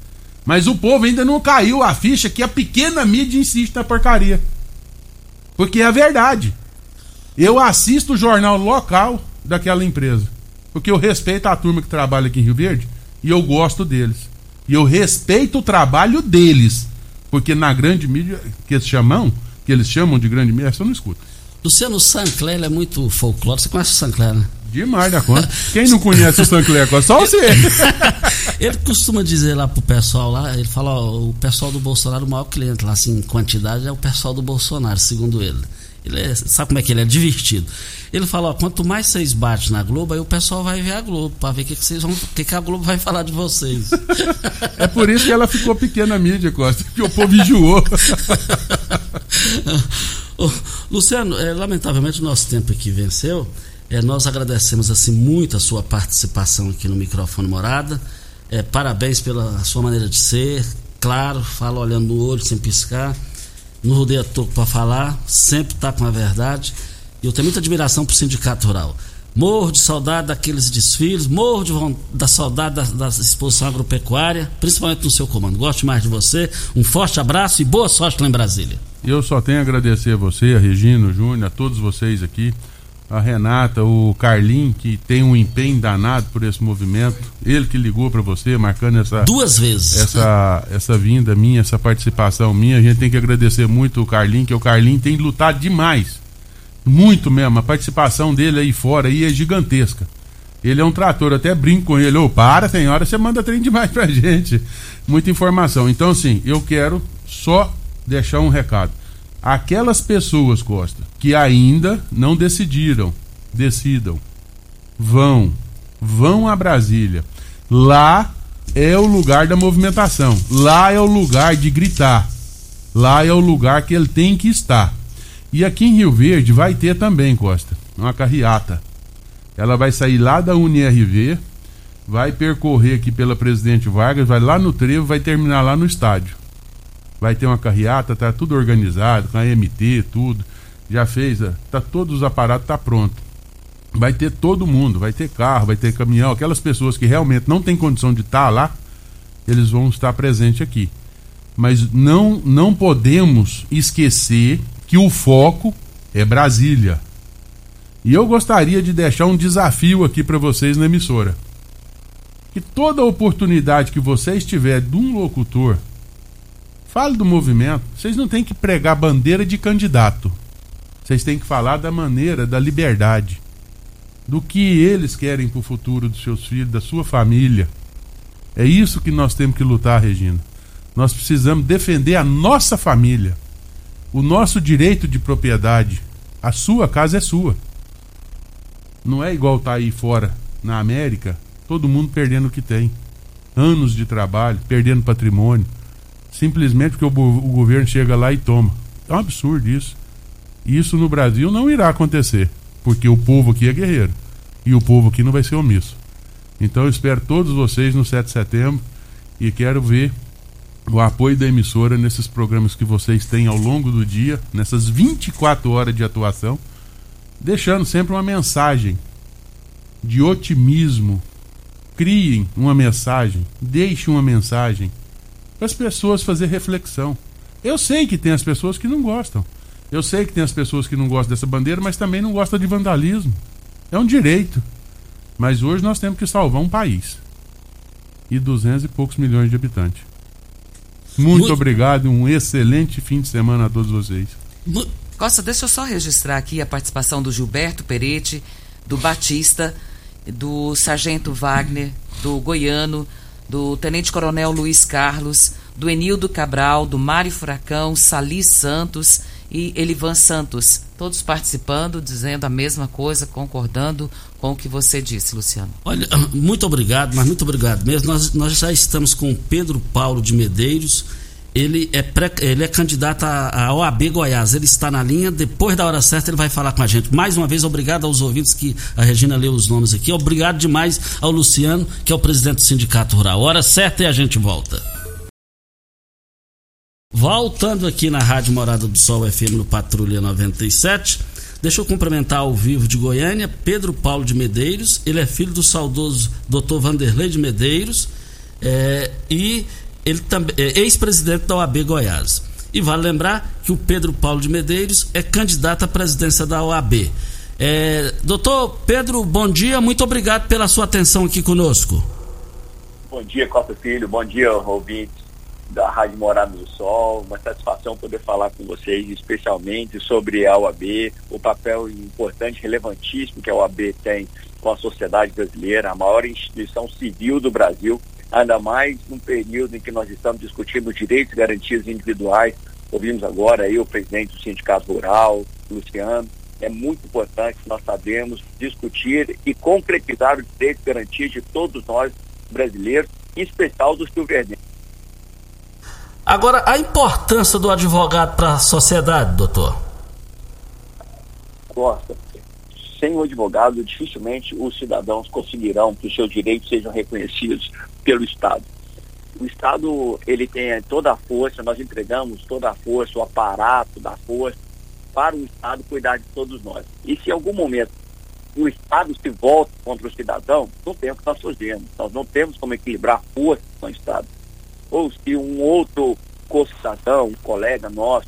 Speaker 7: Mas o povo ainda não caiu a ficha que a pequena mídia insiste na porcaria. Porque é verdade. Eu assisto o jornal local daquela empresa. Porque eu respeito a turma que trabalha aqui em Rio Verde e eu gosto deles. E eu respeito o trabalho deles. Porque na grande mídia que eles chamam, que eles chamam de grande mídia, você não escuta.
Speaker 2: Luciano Sancler é muito folclore. Você conhece o Sancler, né?
Speaker 7: Demais da conta. Quem não conhece o Sancler? Só você.
Speaker 2: ele costuma dizer lá pro pessoal lá, ele fala, ó, o pessoal do Bolsonaro, o maior cliente lá, assim, em quantidade, é o pessoal do Bolsonaro, segundo ele. Ele é, sabe como é que ele é divertido. Ele fala, ó, quanto mais vocês batem na Globo, aí o pessoal vai ver a Globo, para ver o que, que vocês vão. que, que a Globo vai falar de vocês.
Speaker 7: é por isso que ela ficou pequena a mídia, Costa, que o povo enjoou.
Speaker 2: Luciano, é, lamentavelmente o nosso tempo aqui venceu. É, nós agradecemos assim muito a sua participação aqui no microfone Morada. É, parabéns pela sua maneira de ser. Claro, fala olhando no olho sem piscar. Não rodeia toco para falar, sempre está com a verdade. E eu tenho muita admiração o Sindicato Rural. Morro de saudade daqueles desfiles, morro de, da saudade da, da, exposição agropecuária, principalmente no seu comando. Gosto mais de você. Um forte abraço e boa sorte lá em Brasília.
Speaker 7: Eu só tenho a agradecer a você, a Regina, o Júnior, a todos vocês aqui a Renata, o Carlin, que tem um empenho danado por esse movimento. Ele que ligou para você, marcando essa.
Speaker 2: Duas vezes.
Speaker 7: Essa, essa vinda minha, essa participação minha. A gente tem que agradecer muito o Carlin, que o Carlin tem lutado demais. Muito mesmo. A participação dele aí fora aí é gigantesca. Ele é um trator, até brinco com ele. Ô, oh, para, senhora, você manda trem demais pra gente. Muita informação. Então, assim, eu quero só deixar um recado. Aquelas pessoas, Costa, que ainda não decidiram, decidam. Vão, vão a Brasília. Lá é o lugar da movimentação. Lá é o lugar de gritar. Lá é o lugar que ele tem que estar. E aqui em Rio Verde vai ter também, Costa, uma carreata. Ela vai sair lá da UNIRV, vai percorrer aqui pela Presidente Vargas, vai lá no trevo, vai terminar lá no estádio vai ter uma carreata, tá tudo organizado, com a MT, tudo. Já fez, tá todos os aparatos tá pronto. Vai ter todo mundo, vai ter carro, vai ter caminhão, aquelas pessoas que realmente não têm condição de estar tá lá, eles vão estar presentes aqui. Mas não não podemos esquecer que o foco é Brasília. E eu gostaria de deixar um desafio aqui para vocês na emissora. Que toda oportunidade que vocês tiver de um locutor Fale do movimento. Vocês não têm que pregar bandeira de candidato. Vocês têm que falar da maneira, da liberdade. Do que eles querem para o futuro dos seus filhos, da sua família. É isso que nós temos que lutar, Regina. Nós precisamos defender a nossa família. O nosso direito de propriedade. A sua casa é sua. Não é igual tá aí fora, na América, todo mundo perdendo o que tem. Anos de trabalho, perdendo patrimônio simplesmente porque o, o governo chega lá e toma. É um absurdo isso. Isso no Brasil não irá acontecer, porque o povo aqui é guerreiro e o povo aqui não vai ser omisso. Então eu espero todos vocês no 7 de setembro e quero ver o apoio da emissora nesses programas que vocês têm ao longo do dia, nessas 24 horas de atuação, deixando sempre uma mensagem de otimismo. Criem uma mensagem, deixem uma mensagem para as pessoas fazer reflexão. Eu sei que tem as pessoas que não gostam. Eu sei que tem as pessoas que não gostam dessa bandeira, mas também não gostam de vandalismo. É um direito. Mas hoje nós temos que salvar um país. E duzentos e poucos milhões de habitantes. Muito, Muito obrigado, um excelente fim de semana a todos vocês.
Speaker 3: Costa, deixa eu só registrar aqui a participação do Gilberto Peretti, do Batista, do Sargento Wagner, do Goiano, do Tenente Coronel Luiz Carlos, do Enildo Cabral, do Mário Furacão, Sali Santos e Elivan Santos, todos participando, dizendo a mesma coisa, concordando com o que você disse, Luciano.
Speaker 2: Olha, muito obrigado, mas muito obrigado mesmo. Nós, nós já estamos com Pedro Paulo de Medeiros. Ele é, pré, ele é candidato à OAB Goiás. Ele está na linha. Depois da hora certa, ele vai falar com a gente. Mais uma vez, obrigado aos ouvintes que a Regina leu os nomes aqui. Obrigado demais ao Luciano, que é o presidente do Sindicato Rural. Hora certa e a gente volta. Voltando aqui na Rádio Morada do Sol FM no Patrulha 97. Deixa eu cumprimentar ao vivo de Goiânia, Pedro Paulo de Medeiros. Ele é filho do saudoso Dr. Vanderlei de Medeiros é, e ele também é ex-presidente da OAB Goiás. E vale lembrar que o Pedro Paulo de Medeiros é candidato à presidência da OAB. É, doutor Pedro, bom dia, muito obrigado pela sua atenção aqui conosco.
Speaker 10: Bom dia, Costa Filho, bom dia, ouvintes da Rádio Morada do Sol. Uma satisfação poder falar com vocês, especialmente sobre a OAB, o papel importante, relevantíssimo que a OAB tem com a sociedade brasileira, a maior instituição civil do Brasil, ainda mais num período em que nós estamos discutindo direitos e garantias individuais. Ouvimos agora aí o presidente do Sindicato Rural, Luciano. É muito importante que nós sabemos discutir e concretizar os direitos e garantias de todos nós brasileiros, em especial dos rio
Speaker 2: Agora, a importância do advogado para a sociedade, doutor?
Speaker 10: Costa, sem o advogado, dificilmente os cidadãos conseguirão que os seus direitos sejam reconhecidos pelo Estado. O Estado, ele tem toda a força, nós entregamos toda a força, o aparato da força para o Estado cuidar de todos nós. E se em algum momento o Estado se volta contra o cidadão, não tem o que nós fazemos. Nós não temos como equilibrar força com o Estado ou se um outro co-cidadão, um colega nosso,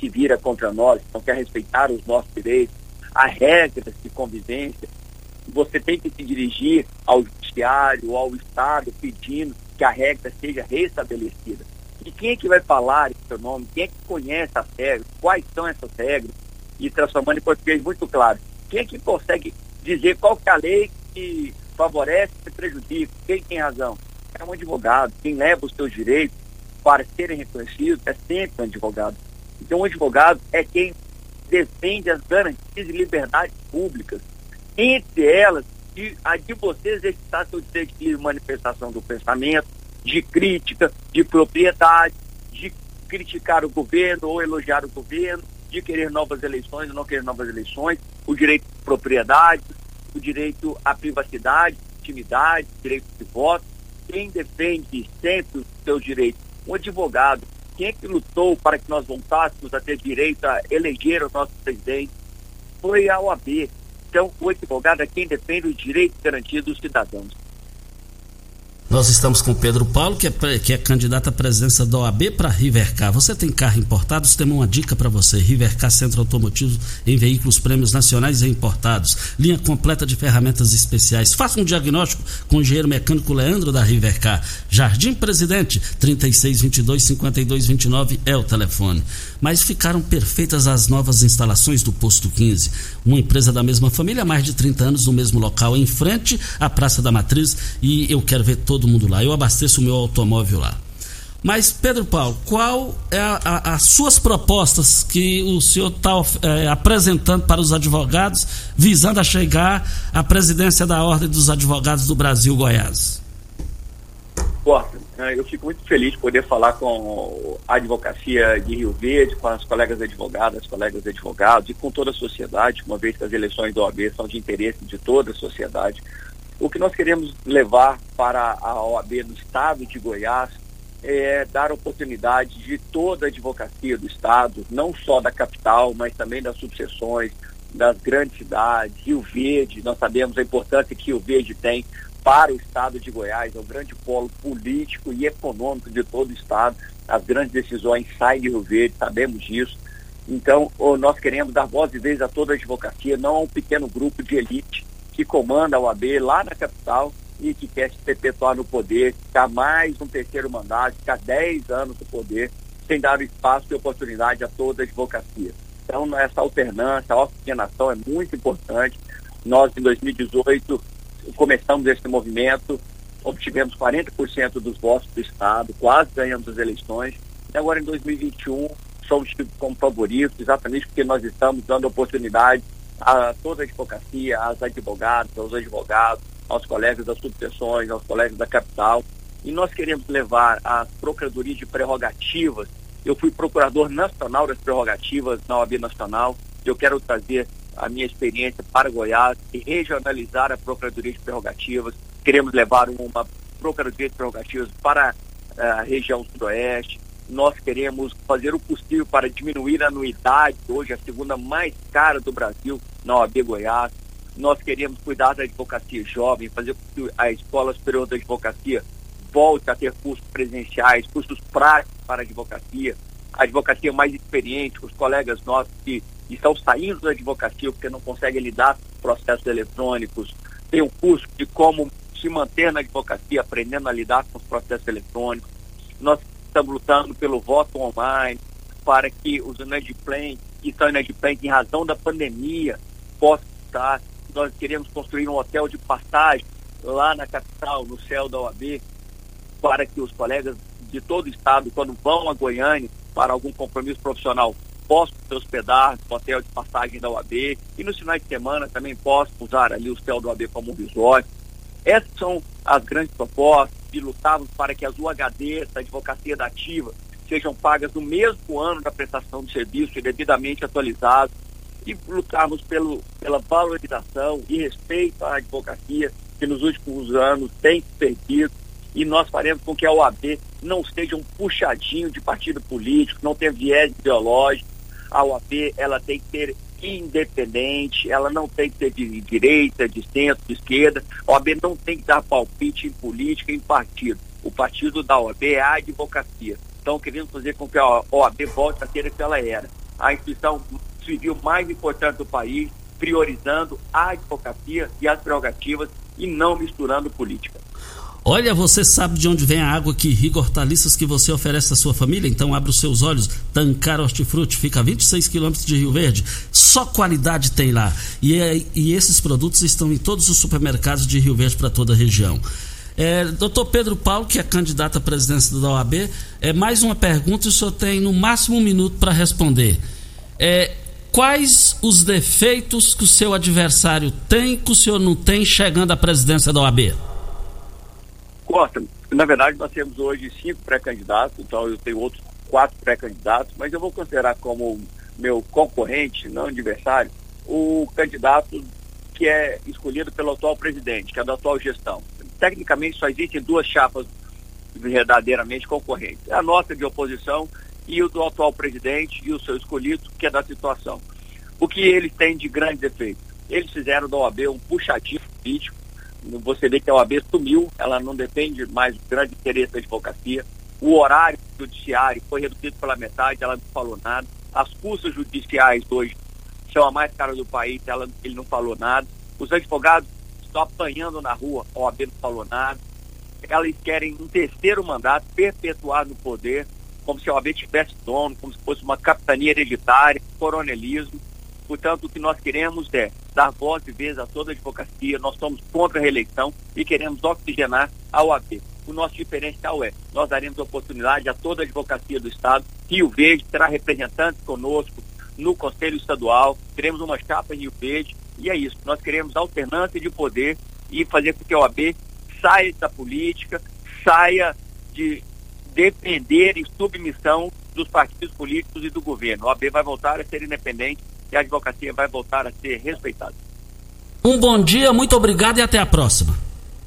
Speaker 10: se vira contra nós, não quer respeitar os nossos direitos, as regras de convivência, você tem que se dirigir ao judiciário, ao Estado, pedindo que a regra seja restabelecida. E quem é que vai falar em seu nome? Quem é que conhece as regras? Quais são essas regras? E transformando em português muito claro. Quem é que consegue dizer qual é a lei que favorece e prejudica? Quem tem razão? é um advogado. Quem leva os seus direitos para serem reconhecidos é sempre um advogado. Então, um advogado é quem defende as garantias e liberdades públicas, entre elas de, a de você exercitar seu direito de manifestação do pensamento, de crítica, de propriedade, de criticar o governo ou elogiar o governo, de querer novas eleições ou não querer novas eleições, o direito de propriedade, o direito à privacidade, intimidade, direito de voto quem defende sempre os seus direitos? Um advogado. Quem é que lutou para que nós voltássemos a ter direito a eleger o nosso presidente? Foi a OAB. Então, o advogado é quem defende os direitos garantidos dos cidadãos.
Speaker 2: Nós estamos com Pedro Paulo, que é, que é candidato à presidência da OAB para Rivercar. Você tem carro importado? Temos uma dica para você. Rivercar Centro Automotivo em veículos prêmios nacionais e importados. Linha completa de ferramentas especiais. Faça um diagnóstico com o engenheiro mecânico Leandro da Rivercar. Jardim Presidente, 3622-5229 é o telefone. Mas ficaram perfeitas as novas instalações do Posto 15. Uma empresa da mesma família há mais de 30 anos no mesmo local, em frente à Praça da Matriz. E eu quero ver todo mundo lá. Eu abasteço o meu automóvel lá. Mas, Pedro Paulo, qual é a, a, as suas propostas que o senhor está é, apresentando para os advogados, visando a chegar à presidência da Ordem dos Advogados do Brasil, Goiás?
Speaker 10: Porta, né, eu fico muito feliz de poder falar com a advocacia de Rio Verde, com as colegas advogadas, colegas advogados e com toda a sociedade, uma vez que as eleições do OAB são de interesse de toda a sociedade. O que nós queremos levar para a OAB do Estado de Goiás é dar oportunidade de toda a advocacia do Estado, não só da capital, mas também das subseções, das grandes cidades, Rio Verde, nós sabemos a importância que Rio Verde tem para o Estado de Goiás, é um grande polo político e econômico de todo o Estado, as grandes decisões saem de Rio Verde, sabemos disso. Então, nós queremos dar voz e vez a toda a advocacia, não a um pequeno grupo de elite que comanda a OAB lá na capital e que quer se perpetuar no poder, ficar mais um terceiro mandato, ficar 10 anos no poder, sem dar espaço e oportunidade a toda a advocacia. Então, essa alternância, a oxigenação é muito importante. Nós, em 2018, começamos esse movimento obtivemos 40% dos votos do Estado, quase ganhamos as eleições. E agora em 2021 somos como favoritos, exatamente porque nós estamos dando oportunidade a toda a advocacia, aos advogados, aos advogados, aos colegas das subseções, aos colegas da capital. E nós queremos levar as procuradorias de prerrogativas. Eu fui procurador nacional das prerrogativas na OAB Nacional. Eu quero trazer a minha experiência para Goiás e regionalizar a Procuradoria de Prerrogativas. Queremos levar uma Procuradoria de Prerrogativas para eh, a região sudoeste. Nós queremos fazer o possível para diminuir a anuidade, hoje a segunda mais cara do Brasil, na OAB Goiás. Nós queremos cuidar da advocacia jovem, fazer com que a Escola Superior da Advocacia volte a ter cursos presenciais, cursos práticos para a advocacia, a advocacia mais experiente, os colegas nossos que estão saindo da advocacia porque não conseguem lidar com processos eletrônicos, tem um curso de como se manter na advocacia, aprendendo a lidar com os processos eletrônicos. Nós estamos lutando pelo voto online, para que os inadimplentes que estão inadimplentes em razão da pandemia possam estar. Nós queremos construir um hotel de passagem lá na capital, no céu da OAB, para que os colegas de todo o estado, quando vão a Goiânia para algum compromisso profissional, posso se hospedar no hotel de passagem da UAB e nos finais de semana também posso usar ali o céu do UAB como um resort. Essas são as grandes propostas e lutávamos para que as UHDs da advocacia da ativa sejam pagas no mesmo ano da prestação de serviço e devidamente atualizados e lutarmos pelo, pela valorização e respeito à advocacia que nos últimos anos tem perdido e nós faremos com que a OAB não seja um puxadinho de partido político, não tenha viés ideológico, a OAB ela tem que ser independente, ela não tem que ser de direita, de centro, de esquerda. A OAB não tem que dar palpite em política, em partido. O partido da OAB é a advocacia. Então, queremos fazer com que a OAB volte a ser o que ela era. A instituição civil mais importante do país, priorizando a advocacia e as prerrogativas e não misturando política.
Speaker 2: Olha, você sabe de onde vem a água que irriga hortaliças que você oferece à sua família? Então abre os seus olhos. Tancar Hortifruti fica a 26 quilômetros de Rio Verde. Só qualidade tem lá. E, é, e esses produtos estão em todos os supermercados de Rio Verde para toda a região. É, doutor Pedro Paulo, que é candidato à presidência da OAB, é mais uma pergunta e o senhor tem no máximo um minuto para responder. É, quais os defeitos que o seu adversário tem que o senhor não tem chegando à presidência da OAB?
Speaker 10: Costa, na verdade nós temos hoje cinco pré-candidatos, então eu tenho outros quatro pré-candidatos, mas eu vou considerar como meu concorrente, não adversário, o candidato que é escolhido pelo atual presidente, que é da atual gestão. Tecnicamente só existem duas chapas verdadeiramente concorrentes. A nossa de oposição e o do atual presidente e o seu escolhido, que é da situação. O que eles têm de grande defeito? Eles fizeram da OAB um puxadinho político, você vê que a OAB sumiu, ela não depende mais do grande interesse da advocacia. O horário judiciário foi reduzido pela metade, ela não falou nada. As custas judiciais hoje são a mais cara do país, ela, ele não falou nada. Os advogados estão apanhando na rua, a OAB não falou nada. Elas querem um terceiro mandato, perpetuar no poder, como se a OAB tivesse dono, como se fosse uma capitania hereditária, coronelismo. Portanto, o que nós queremos é dar voz e vez a toda a advocacia, nós somos contra a reeleição e queremos oxigenar a OAB. O nosso diferencial é, nós daremos oportunidade a toda a advocacia do Estado, Rio Verde terá representantes conosco no Conselho Estadual, teremos uma chapa em Rio Verde, e é isso, nós queremos alternância de poder e fazer com que a OAB saia da política, saia de depender em submissão dos partidos políticos e do governo. A OAB vai voltar a ser independente e a advocacia vai voltar a ser respeitada.
Speaker 2: Um bom dia, muito obrigado e até a próxima.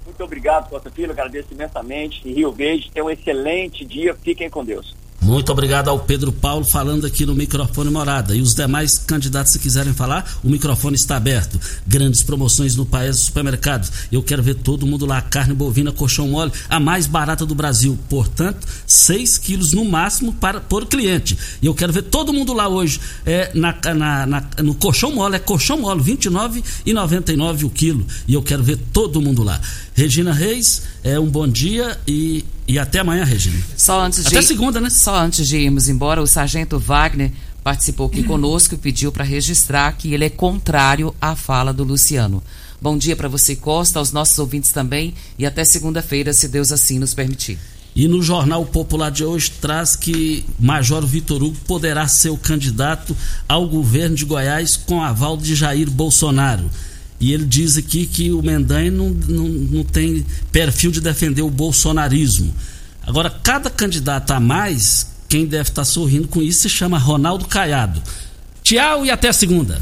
Speaker 10: Muito obrigado, Costa Filho, agradeço imensamente. E Rio Verde, tenha um excelente dia, fiquem com Deus.
Speaker 2: Muito obrigado ao Pedro Paulo falando aqui no microfone Morada. E os demais candidatos, se quiserem falar, o microfone está aberto. Grandes promoções no país supermercados. Eu quero ver todo mundo lá. Carne bovina, colchão mole, a mais barata do Brasil. Portanto, 6 quilos no máximo para por cliente. E eu quero ver todo mundo lá hoje. É, na, na, na no colchão mole, é colchão mole, R$ 29,99 o quilo. E eu quero ver todo mundo lá. Regina Reis, é um bom dia e e até amanhã, Regina.
Speaker 3: Só antes
Speaker 2: até
Speaker 3: de,
Speaker 2: segunda, né?
Speaker 3: Só antes de irmos embora, o sargento Wagner participou aqui conosco e pediu para registrar que ele é contrário à fala do Luciano. Bom dia para você, Costa, aos nossos ouvintes também e até segunda-feira, se Deus assim nos permitir.
Speaker 2: E no Jornal Popular de hoje traz que Major Vitor Hugo poderá ser o candidato ao governo de Goiás com aval de Jair Bolsonaro. E ele diz aqui que o Mendanha não, não, não tem perfil de defender o bolsonarismo. Agora, cada candidato a mais, quem deve estar sorrindo com isso se chama Ronaldo Caiado. Tchau e até segunda.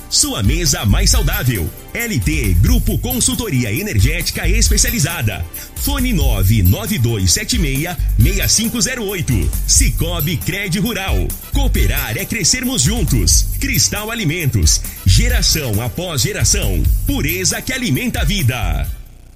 Speaker 1: Sua mesa mais saudável. LT Grupo Consultoria Energética Especializada. Fone 99276-6508. Cicobi Cred Rural. Cooperar é crescermos juntos. Cristal Alimentos. Geração após geração. Pureza que alimenta a vida.